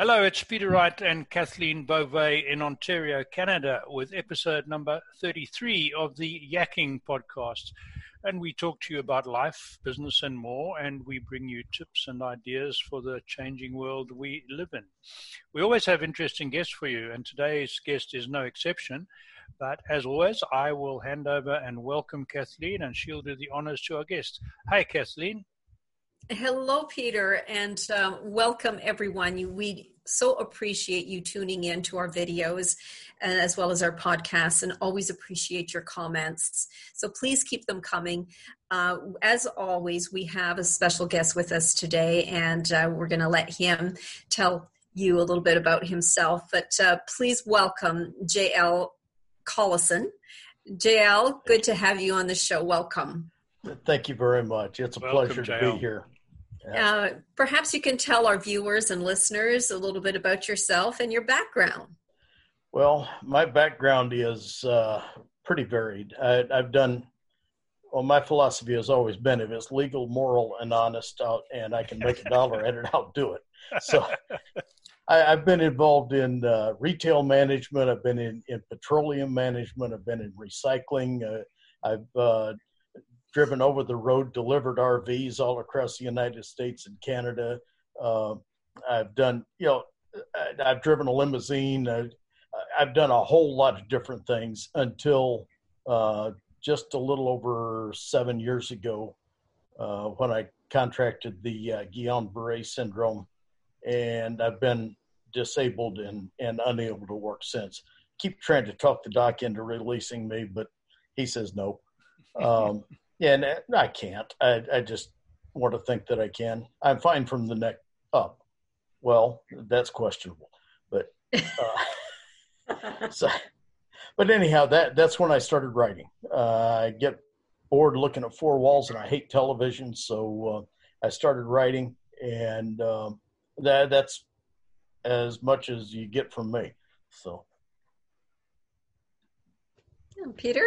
Hello, it's Peter Wright and Kathleen Beauvais in Ontario, Canada, with episode number 33 of the Yakking podcast. And we talk to you about life, business, and more, and we bring you tips and ideas for the changing world we live in. We always have interesting guests for you, and today's guest is no exception. But as always, I will hand over and welcome Kathleen, and she'll do the honors to our guest. Hi, Kathleen. Hello, Peter, and um, welcome everyone. You, we so appreciate you tuning in to our videos and as well as our podcasts, and always appreciate your comments. So please keep them coming. Uh, as always, we have a special guest with us today, and uh, we're going to let him tell you a little bit about himself. But uh, please welcome JL Callison. JL, good to have you on the show. Welcome. Thank you very much. It's a Welcome, pleasure to be here. Uh, perhaps you can tell our viewers and listeners a little bit about yourself and your background. Well, my background is uh, pretty varied. I, have done, well, my philosophy has always been if it's legal, moral, and honest, out, and I can make a dollar at it, I'll do it. So I, have been involved in uh, retail management, I've been in, in petroleum management, I've been in recycling, uh, I've uh, driven over the road, delivered RVs all across the United States and Canada. Uh, I've done, you know, I've driven a limousine. Uh, I've done a whole lot of different things until uh, just a little over seven years ago uh, when I contracted the uh, Guillain-Barré syndrome, and I've been disabled and, and unable to work since. Keep trying to talk the doc into releasing me, but he says no. Um, yeah, and I can't. I, I just want to think that I can. I'm fine from the neck up. Well, that's questionable, but uh, so. But anyhow, that that's when I started writing. Uh, I get bored looking at four walls, and I hate television, so uh, I started writing, and um, that that's as much as you get from me. So, Peter.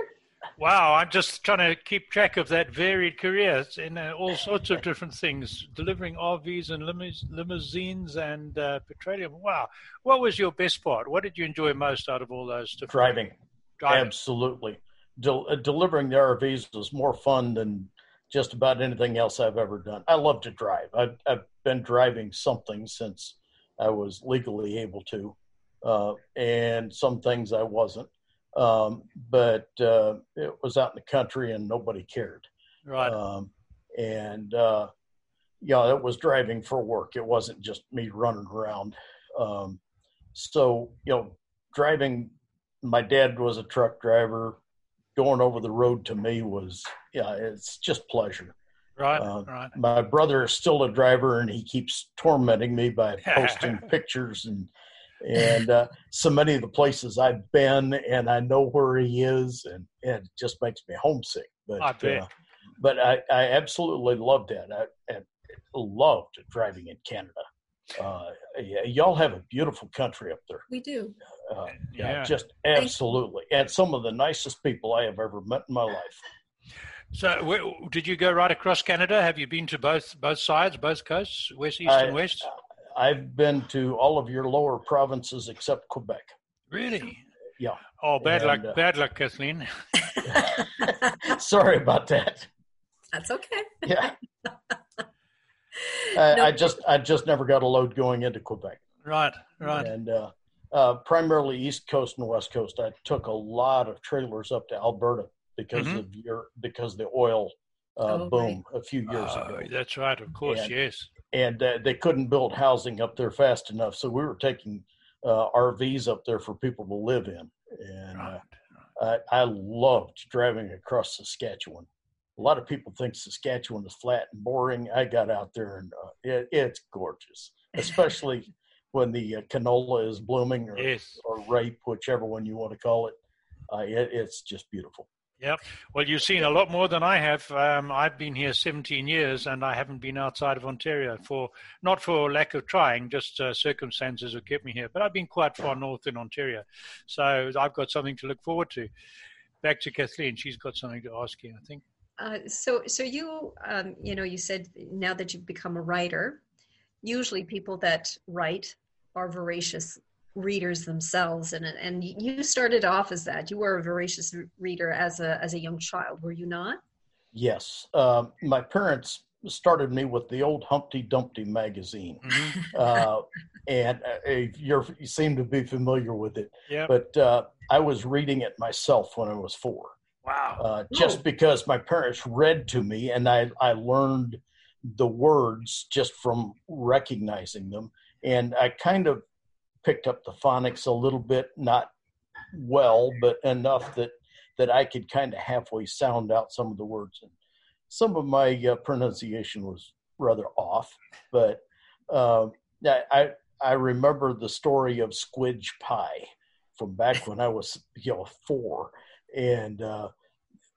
Wow, I'm just trying to keep track of that varied career in uh, all sorts of different things, delivering RVs and limous- limousines and uh, petroleum. Wow, what was your best part? What did you enjoy most out of all those? Driving. Driving. Absolutely. Del- uh, delivering the RVs was more fun than just about anything else I've ever done. I love to drive. I've, I've been driving something since I was legally able to, uh, and some things I wasn't um, but uh, it was out in the country and nobody cared. Right. Um, and uh, yeah, it was driving for work. It wasn't just me running around. Um, so you know, driving. My dad was a truck driver. Going over the road to me was yeah, it's just pleasure. Right, uh, right. My brother is still a driver, and he keeps tormenting me by posting pictures and and uh, so many of the places I've been, and I know where he is, and, and it just makes me homesick. But I uh, but I, I absolutely loved that. I, I loved driving in Canada. Uh, yeah, y'all have a beautiful country up there. We do. Uh, yeah, yeah, just absolutely, and some of the nicest people I have ever met in my life. So, where, did you go right across Canada? Have you been to both both sides, both coasts, west, east, I, and west? I've been to all of your lower provinces except Quebec. Really? Yeah. Oh, bad and, luck, uh, bad luck, Kathleen. Sorry about that. That's okay. yeah. I, no. I, just I just never got a load going into Quebec. Right, right. And uh, uh, primarily East Coast and West Coast. I took a lot of trailers up to Alberta because mm-hmm. of your because the oil uh, oh, boom right. a few years oh, ago. That's right, of course, and, yes and uh, they couldn't build housing up there fast enough. So we were taking uh, RVs up there for people to live in, and uh, I, I, loved driving across Saskatchewan. A lot of people think Saskatchewan is flat and boring. I got out there, and uh, it, it's gorgeous, especially when the uh, canola is blooming or, yes. or rape, whichever one you want to call it. Uh, it it's just beautiful. Yep. Well, you've seen a lot more than I have. Um, I've been here 17 years, and I haven't been outside of Ontario for not for lack of trying, just uh, circumstances have kept me here. But I've been quite far north in Ontario, so I've got something to look forward to. Back to Kathleen, she's got something to ask you, I think. Uh, so, so you, um, you know, you said now that you've become a writer, usually people that write are voracious readers themselves. And and you started off as that. You were a voracious reader as a as a young child were you not? Yes. Um, my parents started me with the old humpty dumpty magazine. Mm-hmm. uh, and uh, you seem to be familiar with it. Yeah but uh, i was reading it myself when i was four. Wow. Uh, just oh. because my parents read to me and i i learned the words just from recognizing them. And i kind of picked up the phonics a little bit, not well, but enough that that I could kind of halfway sound out some of the words. And some of my uh, pronunciation was rather off, but uh, I I remember the story of squidge pie from back when I was you know four, and uh,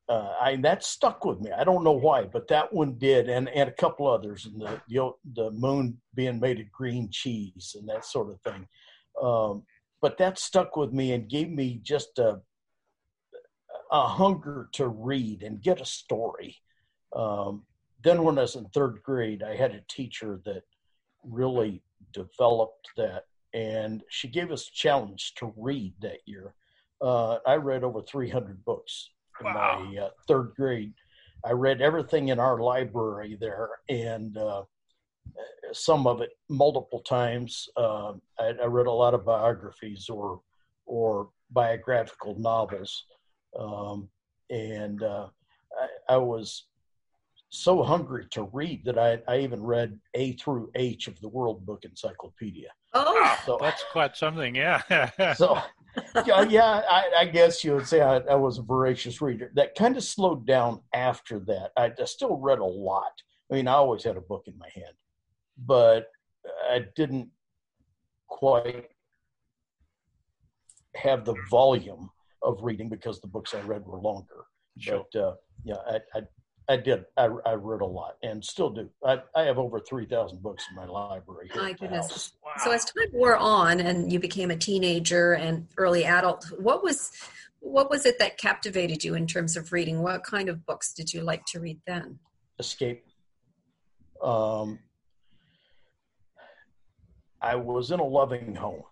uh, I that stuck with me. I don't know why, but that one did, and and a couple others, and the you know, the moon being made of green cheese and that sort of thing. Um, but that stuck with me and gave me just a, a hunger to read and get a story. Um, then, when I was in third grade, I had a teacher that really developed that, and she gave us a challenge to read that year. Uh, I read over 300 books in wow. my uh, third grade. I read everything in our library there, and uh, some of it multiple times. Uh, I, I, read a lot of biographies or or biographical novels, um, and uh, I, I, was so hungry to read that I, I, even read A through H of the World Book Encyclopedia. Oh, so, that's quite something, yeah. so, yeah, yeah I, I, guess you would say I, I, was a voracious reader. That kind of slowed down after that. I, I still read a lot. I mean, I always had a book in my hand but I didn't quite have the volume of reading because the books I read were longer. Sure. But uh, yeah, I, I, I did. I, I, read a lot and still do. I, I have over 3,000 books in my library. My goodness. Wow. So as time wore on and you became a teenager and early adult, what was what was it that captivated you in terms of reading? What kind of books did you like to read then? Escape. Um, I was in a loving home.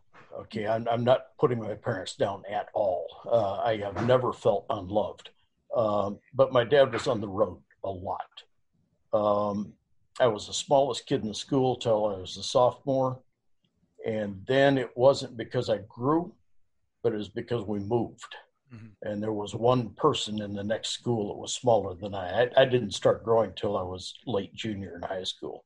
Okay, I'm, I'm not putting my parents down at all. Uh, I have never felt unloved. Um, but my dad was on the road a lot. Um, I was the smallest kid in the school till I was a sophomore. And then it wasn't because I grew, but it was because we moved. Mm-hmm. And there was one person in the next school that was smaller than I. I, I didn't start growing till I was late junior in high school.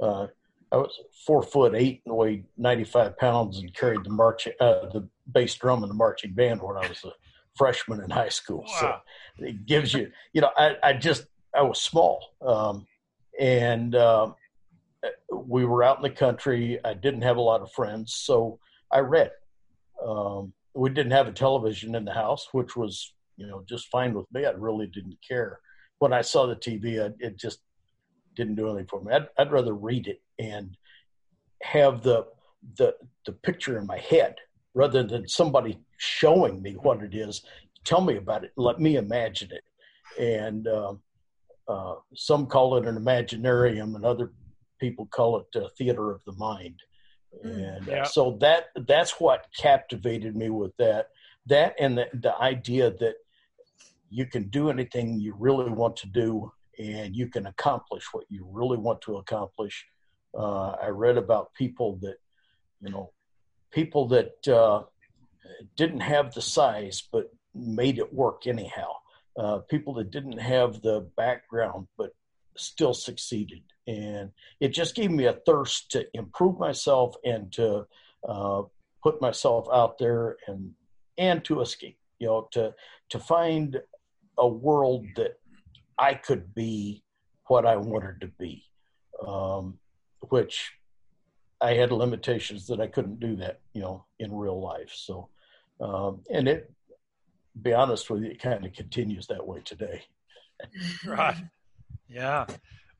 Uh, I was four foot eight and weighed 95 pounds and carried the march, uh, the bass drum in the marching band when I was a freshman in high school. Wow. So it gives you, you know, I, I just, I was small. Um, and, uh, we were out in the country. I didn't have a lot of friends, so I read. Um, we didn't have a television in the house, which was, you know, just fine with me. I really didn't care. When I saw the TV, I, it just didn't do anything for me. I'd, I'd rather read it and have the the the picture in my head rather than somebody showing me what it is. Tell me about it. Let me imagine it. And uh, uh, some call it an imaginarium, and other people call it a theater of the mind. Hmm. And uh, yeah. so that that's what captivated me with that. That and the, the idea that you can do anything you really want to do and you can accomplish what you really want to accomplish. Uh, I read about people that, you know, people that uh, didn't have the size but made it work anyhow. Uh, people that didn't have the background but still succeeded. And it just gave me a thirst to improve myself and to uh, put myself out there and and to escape. You know, to to find a world that I could be what I wanted to be, um, which I had limitations that I couldn't do that, you know, in real life. So, um, and it, be honest with you, it kind of continues that way today. right. Yeah.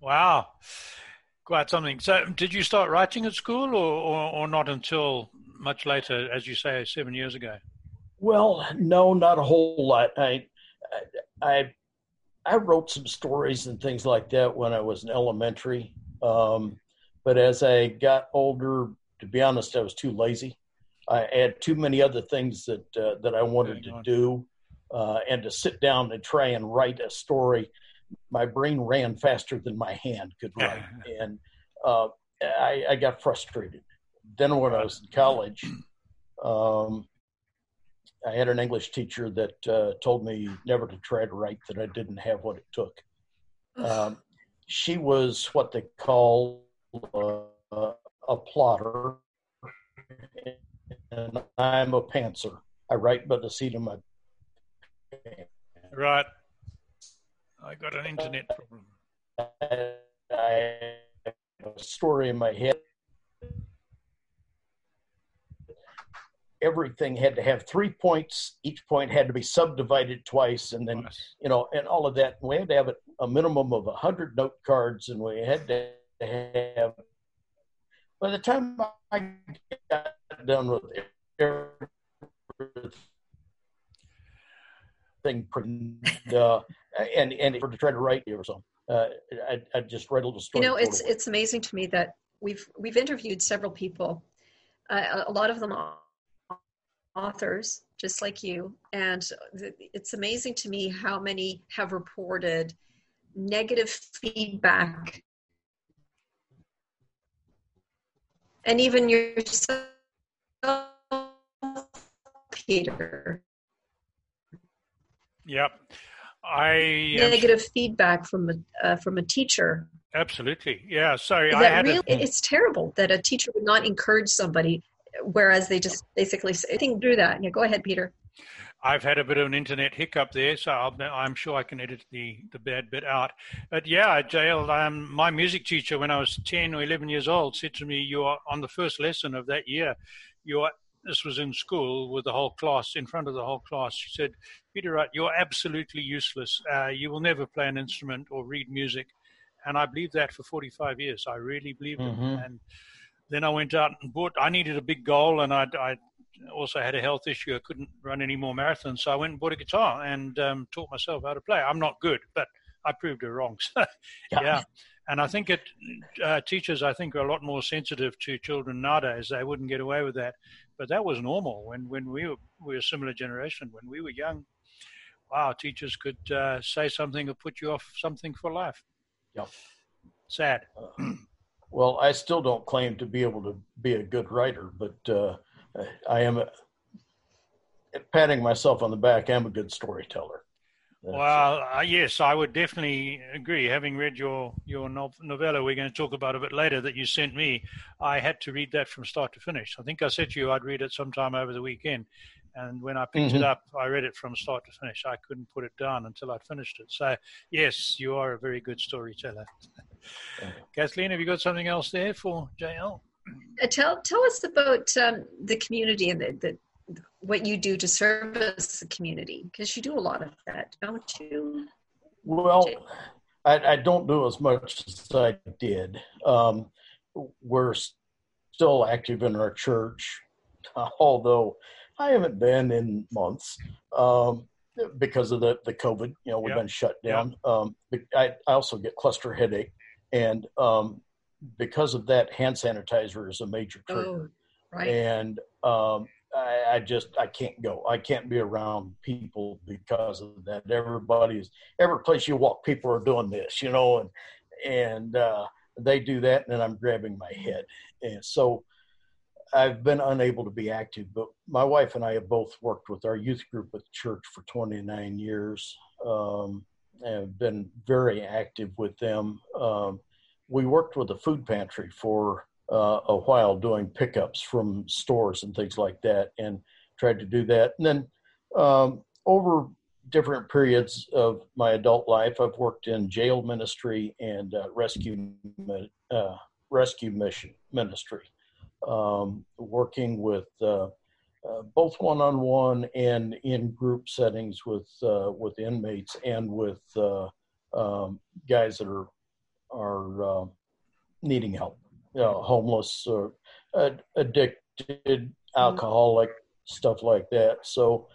Wow. Quite something. So, did you start writing at school, or, or, or not until much later, as you say, seven years ago? Well, no, not a whole lot. I, I, I I wrote some stories and things like that when I was in elementary. Um, but as I got older, to be honest, I was too lazy. I had too many other things that uh, that I wanted to do, uh, and to sit down and try and write a story. My brain ran faster than my hand could write, and uh, I, I, got frustrated. Then when I was in college, um, I had an English teacher that uh, told me never to try to write that I didn't have what it took. Um, she was what they call uh, a plotter, and I'm a pantser. I write by the seat of my pants. Right. I got an internet problem. I, have a story in my head. Everything had to have three points. Each point had to be subdivided twice, and then nice. you know, and all of that. We had to have a minimum of a hundred note cards, and we had to have by the time I got done with everything, uh, and and for to try to write you or something, uh, I, I just read a little story. You know, it's it's amazing to me that we've we've interviewed several people, uh, a lot of them authors, just like you, and it's amazing to me how many have reported negative feedback and even yourself, Peter. Yep. I negative feedback from a uh, from a teacher. Absolutely, yeah. Sorry, I had really, a, it's terrible that a teacher would not encourage somebody, whereas they just basically say, "Think through that." Yeah, go ahead, Peter. I've had a bit of an internet hiccup there, so i am sure I can edit the, the bad bit out. But yeah, JL, um, my music teacher when I was 10 or 11 years old said to me, "You are on the first lesson of that year. You are." This was in school with the whole class in front of the whole class. She said, "Peter, Wright, you're absolutely useless. Uh, you will never play an instrument or read music." And I believed that for 45 years. I really believed mm-hmm. it. And then I went out and bought. I needed a big goal, and I, I also had a health issue. I couldn't run any more marathons, so I went and bought a guitar and um, taught myself how to play. I'm not good, but I proved it wrong. So, yeah. yeah. And I think it uh, teachers, I think, are a lot more sensitive to children nowadays. They wouldn't get away with that, but that was normal when when we were we were a similar generation. When we were young, wow, teachers could uh, say something or put you off something for life. Yeah. Sad. Uh, well, I still don't claim to be able to be a good writer, but uh, I am a, patting myself on the back. I'm a good storyteller. well, uh, yes, I would definitely agree. Having read your your novella, we're going to talk about a bit later that you sent me. I had to read that from start to finish. I think I said to you I'd read it sometime over the weekend, and when I picked mm-hmm. it up, I read it from start to finish. I couldn't put it down until I'd finished it. So, yes, you are a very good storyteller. Kathleen, have you got something else there for JL? Uh, tell tell us about um, the community and the, the what you do to service the community because you do a lot of that, don't you? Well, I, I don't do as much as I did. Um, we're still active in our church, although I haven't been in months um, because of the, the COVID. You know, we've yep. been shut down. Yep. Um, I, I also get cluster headache, and um, because of that, hand sanitizer is a major trigger. Oh, right. And um, I, I, just I can't go. I can't be around people because of that. Everybody's every place you walk, people are doing this, you know, and and uh, they do that, and then I'm grabbing my head, and so I've been unable to be active. But my wife and I have both worked with our youth group at the church for 29 years. Um, and have been very active with them. Um, we worked with a food pantry for uh, a while doing pickups from stores and things like that and tried to do that. And then um, over different periods of my adult life, I've worked in jail ministry and uh, rescue uh, rescue mission ministry, um, working with uh, uh, both one-on-one and in group settings with uh, with inmates and with um, guys that are are uh, needing help, you know, homeless or addicted, alcoholic, stuff like that. So,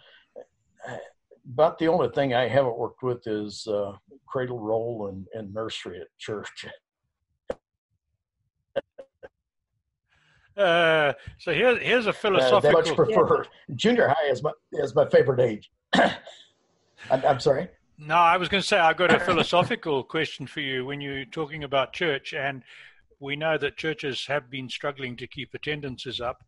about the only thing I haven't worked with is uh, cradle roll and, and nursery at church. Uh, so here, here's a philosophical. Uh, much prefer yeah. junior high is my is my favorite age. I'm, I'm, sorry. No, I was going to say I've got a philosophical question for you when you're talking about church, and we know that churches have been struggling to keep attendances up.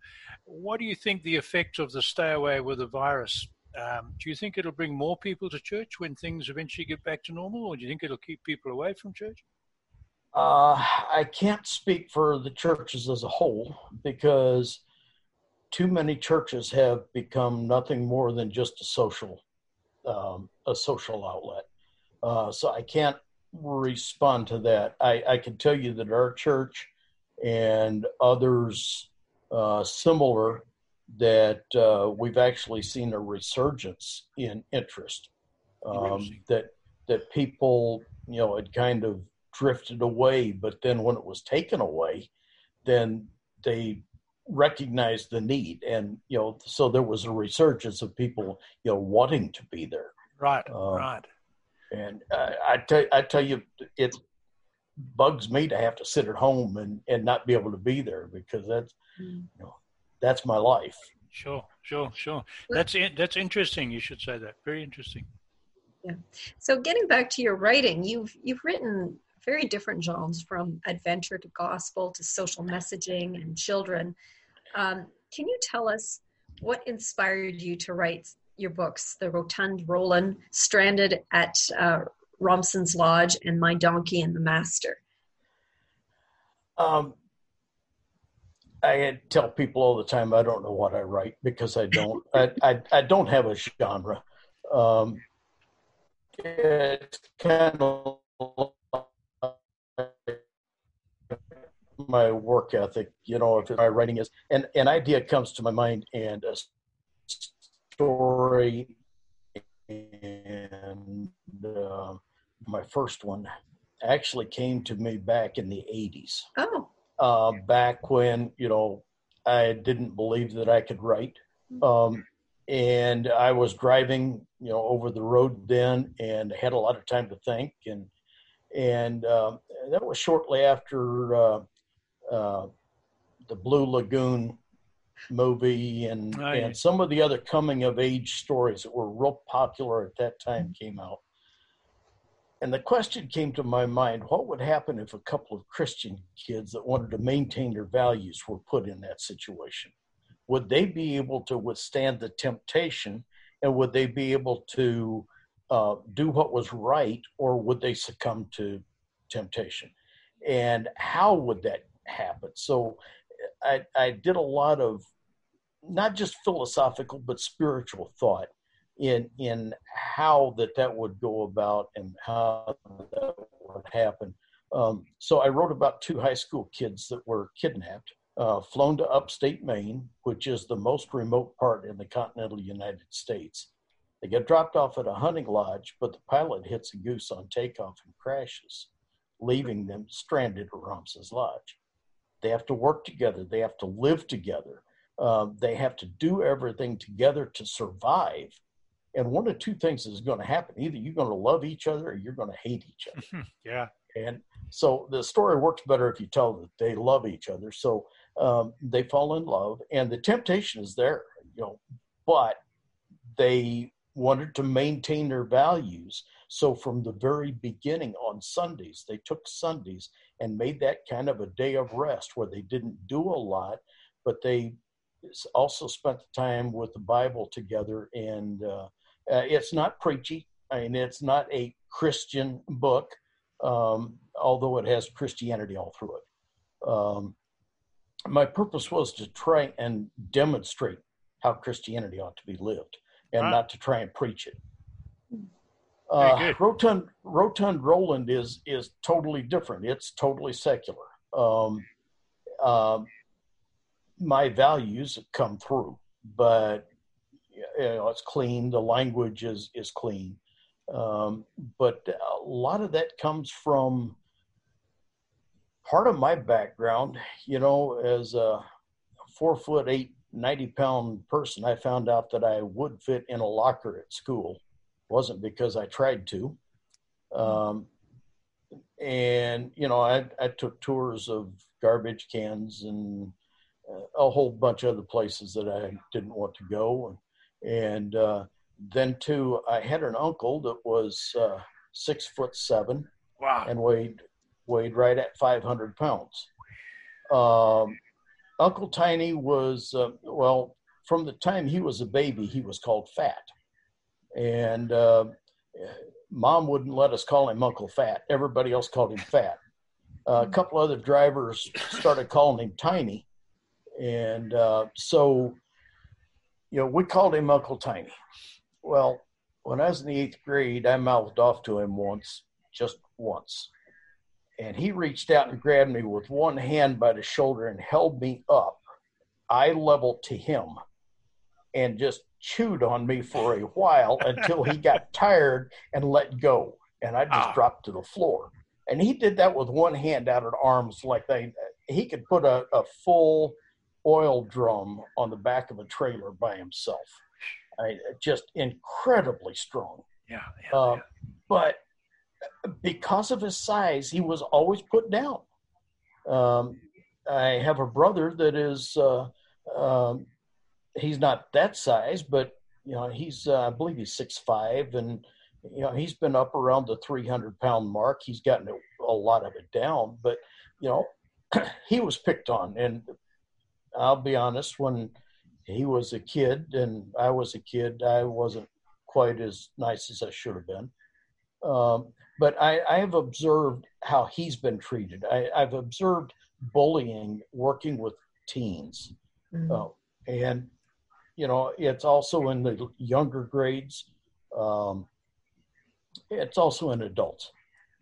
What do you think the effect of the stay away with the virus? Um, do you think it'll bring more people to church when things eventually get back to normal, or do you think it'll keep people away from church? Uh, I can't speak for the churches as a whole because too many churches have become nothing more than just a social um, a social outlet. Uh, so I can't respond to that. I, I can tell you that our church and others uh, similar that uh, we've actually seen a resurgence in interest. Um, that that people you know had kind of drifted away, but then when it was taken away, then they recognized the need, and you know, so there was a resurgence of people, you know, wanting to be there. Right, um, right. And uh, I tell I tell you, it bugs me to have to sit at home and and not be able to be there because that's mm. you know that's my life. Sure, sure, sure. That's that's interesting. You should say that. Very interesting. Yeah. So getting back to your writing, you've you've written very different genres from adventure to gospel to social messaging and children. Um, can you tell us what inspired you to write your books, The Rotund Roland, Stranded at uh, Romson's Lodge, and My Donkey and the Master? Um, I tell people all the time I don't know what I write because I don't. I, I, I don't have a genre. Um, it's kind of my work ethic. You know, if my writing is, and an idea comes to my mind, and a story, and uh, my first one actually came to me back in the '80s. Oh. Uh, back when you know I didn't believe that I could write. Um, and I was driving, you know, over the road then, and had a lot of time to think, and and uh, that was shortly after uh, uh, the Blue Lagoon movie and oh, and some of the other coming of age stories that were real popular at that time came out. And the question came to my mind what would happen if a couple of Christian kids that wanted to maintain their values were put in that situation? Would they be able to withstand the temptation and would they be able to uh, do what was right or would they succumb to temptation? And how would that happen? So I, I did a lot of not just philosophical but spiritual thought in in how that that would go about and how that would happen. Um, so I wrote about two high school kids that were kidnapped, uh, flown to upstate Maine, which is the most remote part in the continental United States. They get dropped off at a hunting lodge, but the pilot hits a goose on takeoff and crashes, leaving them stranded at Romson's Lodge. They have to work together. They have to live together. Um, they have to do everything together to survive. And one of two things is going to happen. Either you're going to love each other or you're going to hate each other. Yeah. And so the story works better if you tell that they love each other. So um, they fall in love and the temptation is there you know but they wanted to maintain their values so from the very beginning on sundays they took sundays and made that kind of a day of rest where they didn't do a lot but they also spent the time with the bible together and uh, uh, it's not preachy. I mean, it's not a Christian book, um, although it has Christianity all through it. Um, my purpose was to try and demonstrate how Christianity ought to be lived, and huh. not to try and preach it. Uh, Rotund Rotund Roland is is totally different. It's totally secular. Um, um, my values come through, but you know, it's clean. The language is is clean, um, but a lot of that comes from part of my background. You know, as a four foot eight, 90 pound person, I found out that I would fit in a locker at school. Wasn't because I tried to. Um, and you know, I, I took tours of garbage cans and uh, a whole bunch of other places that I didn't want to go, and, uh, then too, I had an uncle that was uh, six foot seven, wow, and weighed weighed right at 500 pounds. Um, uncle Tiny was uh, well from the time he was a baby, he was called Fat, and uh, Mom wouldn't let us call him Uncle Fat. Everybody else called him Fat. Uh, a couple other drivers started calling him Tiny, and uh, so you know we called him Uncle Tiny. Well, when I was in the eighth grade, I mouthed off to him once, just once, and he reached out and grabbed me with one hand by the shoulder and held me up, eye level to him, and just chewed on me for a while until he got tired and let go, and I just Ah. dropped to the floor. And he did that with one hand out at arms, like they he could put a, a full oil drum on the back of a trailer by himself. I, just incredibly strong. yeah, yeah, Uh, yeah. but because of his size, he was always put down. Um, I have a brother that is, uh, um, he's not that size, but you know, he's, uh, I believe he's six five, and you know, he's been up around the three hundred pound mark. He's gotten a, a lot of it down, but you know, he was picked on, and I'll be honest, when he was a kid and I was a kid, I wasn't quite as nice as I should have been. Um, but I, I have observed how he's been treated. I, I've observed bullying working with teens. Mhm. Oh, and you know, it's also in the younger grades. Um, it's also in adults.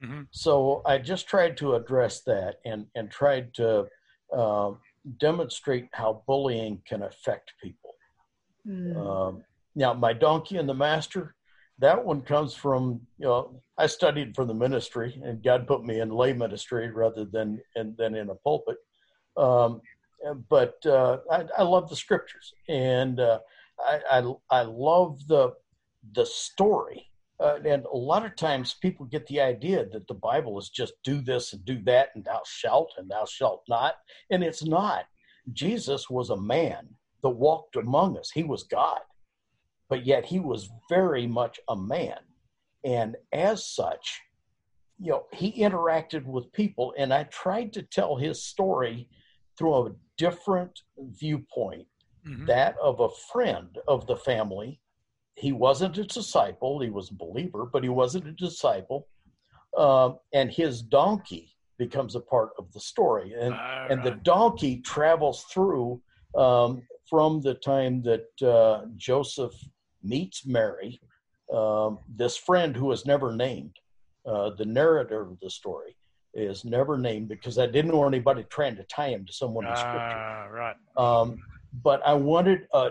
Mhm. So I just tried to address that and and tried to uh, demonstrate how bullying can affect people. Mm. Um, now, my donkey and the master, that one comes from, you know, I studied for the ministry and God put me in lay ministry rather than in, than in a pulpit. Um, but uh, I, I love the scriptures and uh, I, I, I love the, the story. Uh, and a lot of times people get the idea that the Bible is just do this and do that and thou shalt and thou shalt not. And it's not. Jesus was a man that walked among us. He was God, but yet he was very much a man. And as such, you know, he interacted with people, and I tried to tell his story through a different viewpoint Mhm. that of a friend of the family. He wasn't a disciple, he was a believer, but he wasn't a disciple. Um, and his donkey becomes a part of the story. And All and the donkey travels through um, from the time that uh, Joseph meets Mary, um, this friend who is never named. Uh, the narrator of the story is never named because I didn't want anybody trying to tie him to someone in Scripture. Ah, right. Um, but I wanted uh,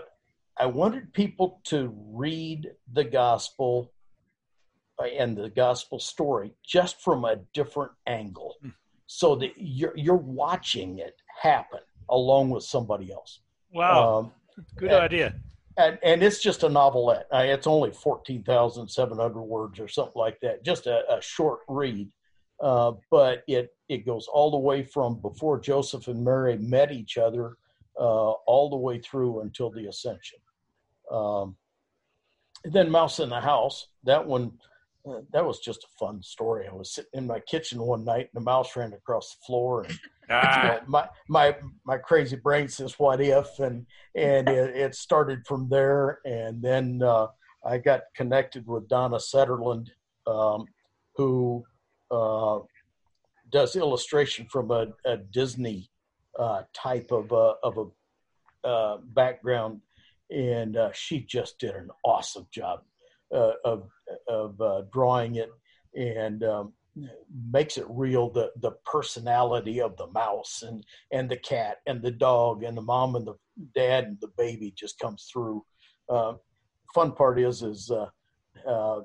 I wanted people to read the gospel uh, and the gospel story just from a different angle, Hmm. so that you're you're watching it happen along with somebody else. Wow, Um, good uh, idea. and, and it's just a novelette. Uh, it's only fourteen thousand seven hundred words or something like that. Just a, a short read, uh, but it it goes all the way from before Joseph and Mary met each other, uh, all the way through until the ascension. Um, then Mouse in the House. That one, uh, that was just a fun story. I was sitting in my kitchen one night, and a mouse ran across the floor, and Ah, my my my crazy brain says what if and and it, it started from there and then uh, I got connected with Donna Setterland um, who uh, does illustration from a, a Disney uh, type of a, of a uh, background. And uh, she just did an awesome job uh, of of drawing it and um, makes it real the the personality of the mouse and and the cat and the dog and the mom and the dad and the baby just comes through. Uh, fun part is is uh, uh,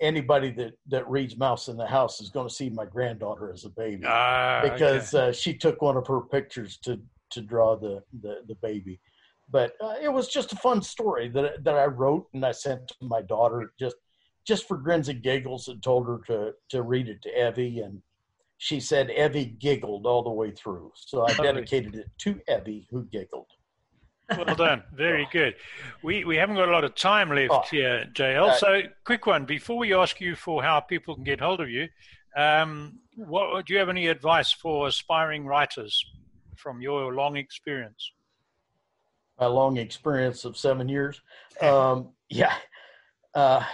anybody that that reads mouse in the house is going to see my granddaughter as a baby ah, because okay. uh, she took one of her pictures to to draw the the, the baby but uh, it was just a fun story that that I wrote and I sent to my daughter just just for grins and giggles and told her to to read it to Evie and she said Evie giggled all the way through. So I dedicated it to Evie, who giggled. Well done. Very good. We we haven't got a lot of time left oh, here, JL. Uh, so, quick one before we ask you for how people can get hold of you. Um, what do you have any advice for aspiring writers from your long experience? My long experience of seven years. Um, yeah, uh,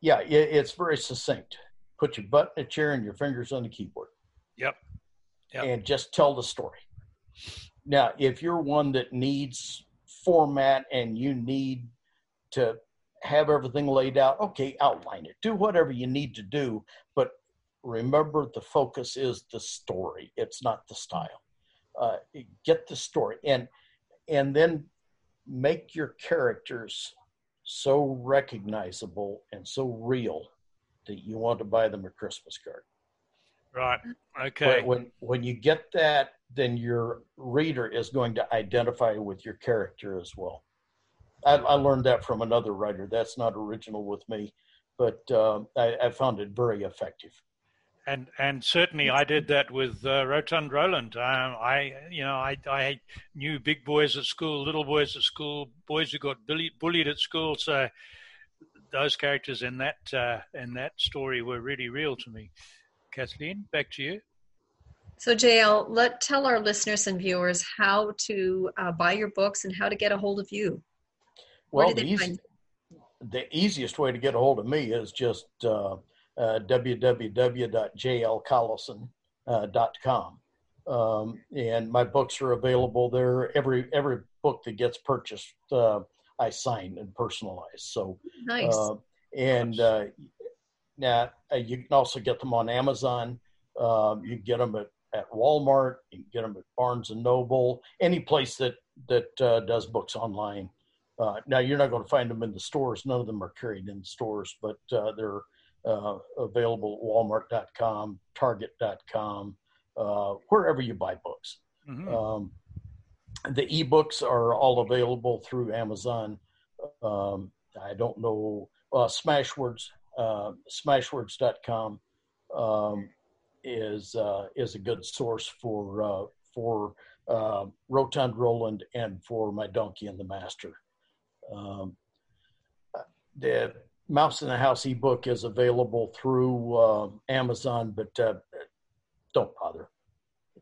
yeah, it, it's very succinct. Put your butt in a chair and your fingers on the keyboard. Yep. yep. And just tell the story. Now, if you're one that needs format and you need to have everything laid out, okay, outline it. Do whatever you need to do, but remember the focus is the story. It's not the style. Uh, get the story and and then make your characters so recognizable and so real that you want to buy them a Christmas card. Right. Okay. But when when you get that, then your reader is going to identify with your character as well. I, I learned that from another writer. That's not original with me, but uh, I, I, found it very effective. And and certainly I did that with uh, Rotund Roland. Um, I you know I I knew big boys at school, little boys at school, boys who got bullied, bullied at school. So those characters in that uh, in that story were really real to me. Kathleen, back to you. So, JL, let tell our listeners and viewers how to uh, buy your books and how to get a hold of you. well, the, easy, the, easiest way to get a hold of me is just uh, uh, www.jlcallison.com. Um, and my books are available there. Every every book that gets purchased, uh, I sign and personalize. So nice. Uh, and uh, now uh, you can also get them on Amazon. Um, you can get them at, at Walmart. You can get them at Barnes and Noble. Any place that that uh, does books online. Uh, now you're not going to find them in the stores. None of them are carried in stores, but uh, they're uh, available at Walmart.com, Target.com, uh, wherever you buy books. Mm-hmm. Um, the ebooks are all available through Amazon. Um, I don't know uh, Smashwords uh, smashwords.com um, is uh, is a good source for uh, for uh, Rotund Roland and for my Donkey and the Master. Um, the Mouse in the House ebook is available through uh, Amazon, but uh, don't bother.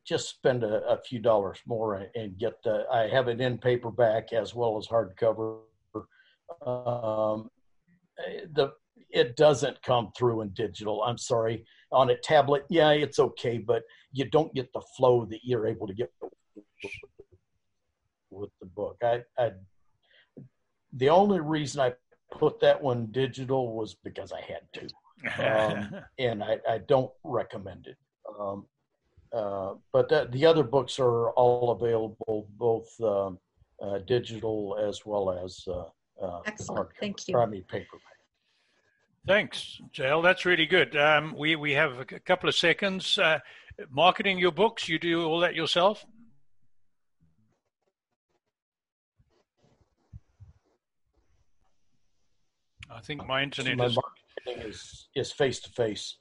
Just spend a, a, few dollars more and get. The, I have it in paperback as well as hardcover. Um, the it doesn't come through in digital. I'm sorry. On a tablet, yeah, it's okay, but you don't get the flow that you're able to get with the book. I, I the only reason I put that one digital was because I had to, um, and I, I, don't recommend it. Um, uh, but the, the, other books are all available, both um, uh, digital as well as uh, uh Excellent. Thank you. I mean, paperback. Thanks, JL. That's really good. Um, we we have a couple of seconds. Uh, marketing your books, you do all that yourself. I think my internet my is marketing is is face to face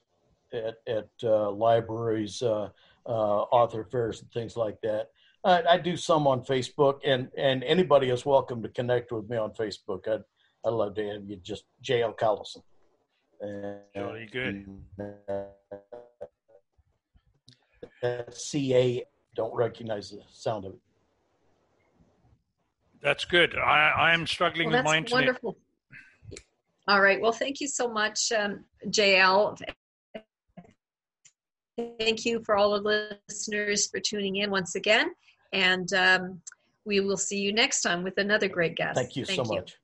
at at uh, libraries, uh, uh, author fairs, and things like that. I, I, do some on Facebook, and and anybody is welcome to connect with me on Facebook. I'd I'd love to have you just JL Callison. Jolly good. CA don't recognize the sound of it. That's good. I, I am struggling well, with my internet. Wonderful. All right. Well, thank you so much, um, JL. Thank you for all the listeners for tuning in once again. And um, we will see you next time with another great guest. Thank you thank so you. much.